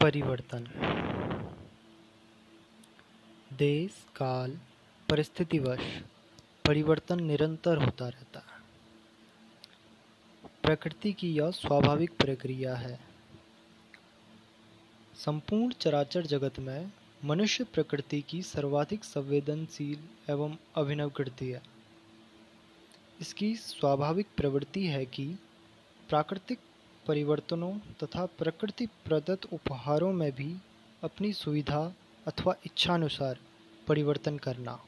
परिवर्तन। देश, काल परिस्थितिवश परिवर्तन निरंतर होता रहता है। प्रकृति की यह स्वाभाविक प्रक्रिया है। संपूर्ण चराचर जगत में मनुष्य प्रकृति की सर्वाधिक संवेदनशील एवं अभिनव कृति है। इसकी स्वाभाविक प्रवृत्ति है कि प्राकृतिक परिवर्तनों तथा प्रकृति प्रदत्त उपहारों में भी अपनी सुविधा अथवा इच्छानुसार परिवर्तन करना।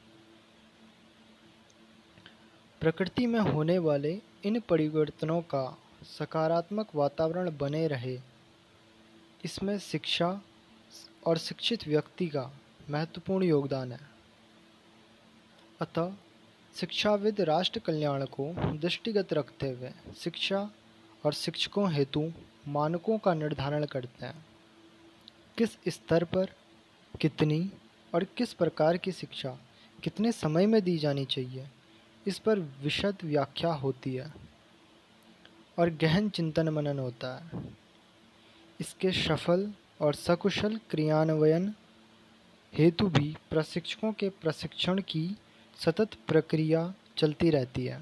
प्रकृति में होने वाले इन परिवर्तनों का सकारात्मक वातावरण बने रहे। इसमें शिक्षा और शिक्षित व्यक्ति का महत्वपूर्ण योगदान है। अतः शिक्षाविद राष्ट्र कल्याण को दृष्टिगत रखते हुए शिक्षा और शिक्षकों हेतु मानकों का निर्धारण करते हैं। किस स्तर पर, कितनी और किस प्रकार की शिक्षा कितने समय में दी जानी चाहिए, इस पर विशद व्याख्या होती है और गहन चिंतन मनन होता है। इसके सफल और सकुशल क्रियान्वयन हेतु भी प्रशिक्षकों के प्रशिक्षण की सतत प्रक्रिया चलती रहती है।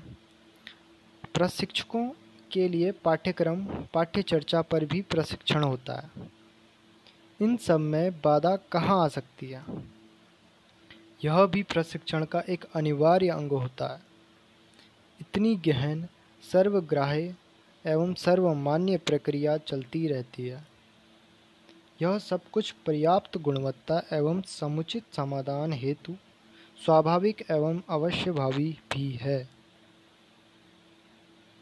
प्रशिक्षकों के लिए पाठ्यक्रम पाठ्य चर्चा पर भी प्रशिक्षण होता है। इन सब में बाधा कहाँ आ सकती है? यह भी प्रशिक्षण का एक अनिवार्य अंग होता है। इतनी गहन, सर्वग्राह्य एवं सर्वमान्य प्रक्रिया चलती रहती है। यह सब कुछ पर्याप्त गुणवत्ता एवं समुचित समाधान हेतु स्वाभाविक एवं अवश्यभावी भी है।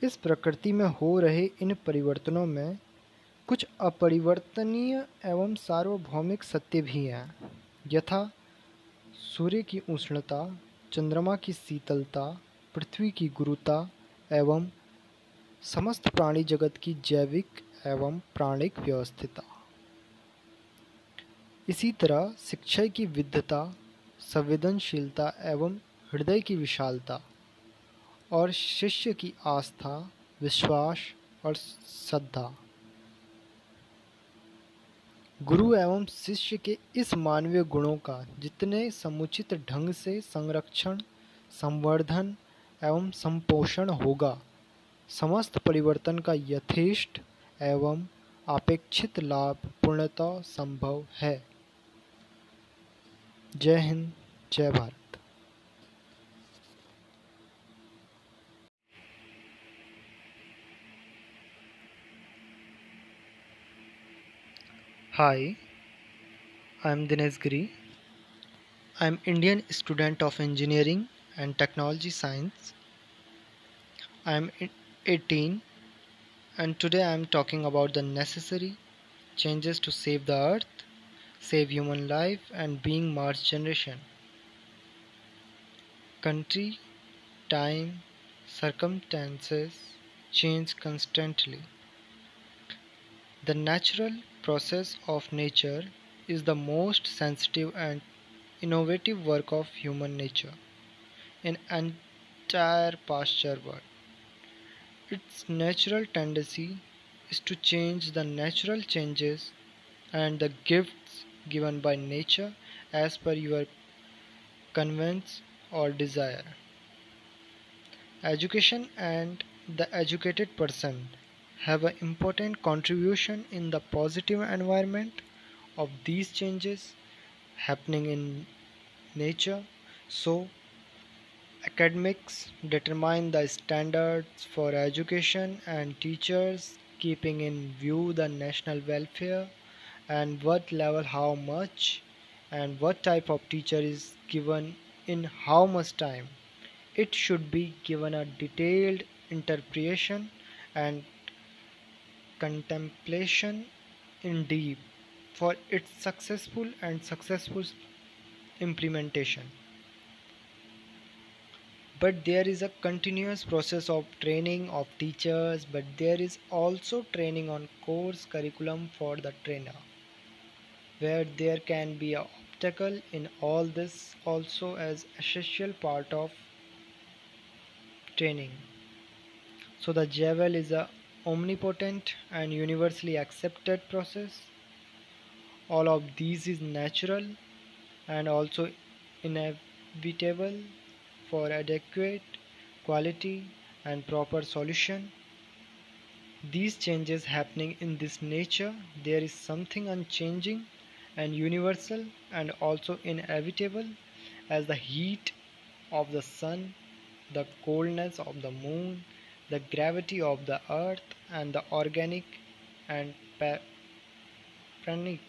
इस प्रकृति में हो रहे इन परिवर्तनों में कुछ अपरिवर्तनीय एवं सार्वभौमिक सत्य भी हैं। यथा, सूर्य की उष्णता, चंद्रमा की शीतलता, पृथ्वी की गुरुता एवं समस्त प्राणी जगत की जैविक एवं प्राणिक व्यवस्थिता। इसी तरह शिक्षा की विद्धता संवेदनशीलता एवं हृदय की विशालता और शिष्य की आस्था, विश्वास और श्रद्धा। गुरु एवं शिष्य के इस मानवीय गुणों का जितने समुचित ढंग से संरक्षण, संवर्धन एवं संपोषण होगा, समस्त परिवर्तन का यथेष्ट एवं अपेक्षित लाभ पूर्णतः संभव है। जय हिंद, जय Bharat. Hi, I am Dinesh Giri. I am Indian student of Engineering and Technology Science. I am 18 and today I am talking about the necessary changes to save the earth, save human life and being Mars generation. Country, time, circumstances change constantly. The natural process of nature is the most sensitive and innovative work of human nature in entire pasture world. Its natural tendency is to change the natural changes and the gifts given by nature as per your convenience or desire. Education and the educated person have an important contribution in the positive environment of these changes happening in nature. So academics determine the standards for education and teachers keeping in view the national welfare and what level how much and what type of teacher is given in how much time. It should be given a detailed interpretation and contemplation in deep for its successful and successful implementation. But there is a continuous process of training of teachers, but there is also training on course curriculum for the trainer, where there can be a obstacle in all this also as essential part of training. So the JAVEL is a omnipotent and universally accepted process. All of these is natural and also inevitable for adequate quality and proper solution. These changes happening in this nature, there is something unchanging and universal and also inevitable as the heat of the sun, the coldness of the moon, the gravity of the earth, and the organic and pranic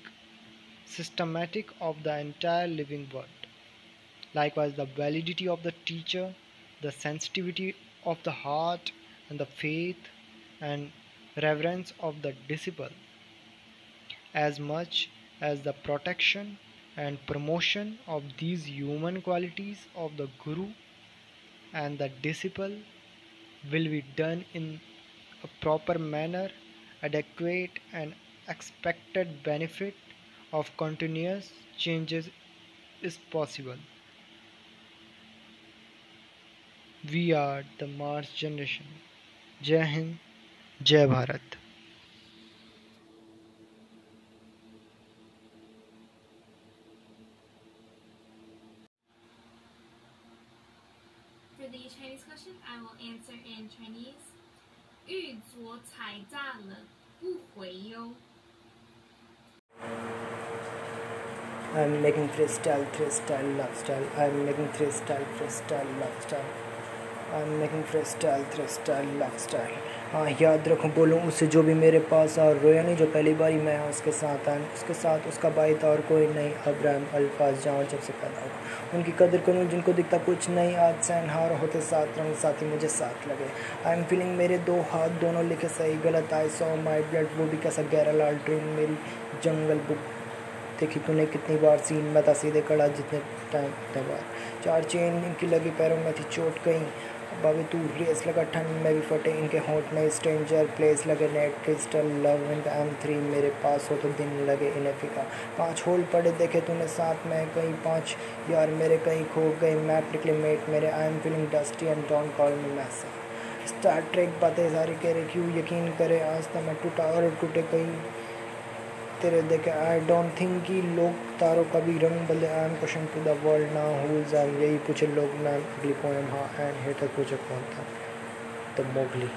systematic of the entire living world. Likewise, the validity of the teacher, the sensitivity of the heart, and the faith and reverence of the disciple, as much as the protection and promotion of these human qualities of the Guru and the disciple will be done in a proper manner, adequate and expected benefit of continuous changes is possible. We are the Mars generation. Jai Hind, Jai Bharat. For the Chinese question, I will answer in Chinese. 玉镯彩炸了，不回忧。 I'm making freestyle, freestyle, lifestyle. I'm making freestyle, freestyle, lifestyle. I'm making freestyle, freestyle, lifestyle. हाँ याद रखूँ, बोलूँ, उससे जो भी मेरे पास और रोया नहीं, जो पहली बार ही मैं हाँ उसके साथ आया उसके साथ उसका भाई था और कोई नहीं, अब्राहम, अल्फाज जहाँ जब से पैदा हुआ। उनकी कदर करूँ, जिनको दिखता कुछ नहीं, आज सैन हार होते साथ रंग, साथी मुझे साथ लगे। आई एम फीलिंग मेरे दो हाथ दोनों लिखे सही, गलत आई सो माई ब्लड वो भी कैसा गहरा लाल ड्रीम मेरी जंगल बुक। देखी तूने कितनी बार सीन, में था सीधे कड़ा, जितने टाइम बार चार चेन इनकी लगी, पैरों में थी चोट कहीं। बाबी तू रेस लगा, ठंड में भी फटे, इनके होंठ में स्ट्रेंजर प्लेस लगे net crystal love in M three मेरे पास हो तो दिन लगे इन्हें फिका। पाँच होल पड़े देखे तूने साथ में, कहीं पाँच यार मेरे कहीं खो गए मैप निकले मेट मेरे I am feeling dusty and don't call me message Star Trek बातें सारी कह रहे क्यों यकीन करे, आज तक मैं टूटा और टूटे कहीं तेरे देखे आई डोंट थिंक कि लोग तारों का भी रंग बदले I am question to the world ना हुज आर यही पूछे लोग मैम अगली पोएम हाँ एंड हेटर पूछे कौन था? तो मोगली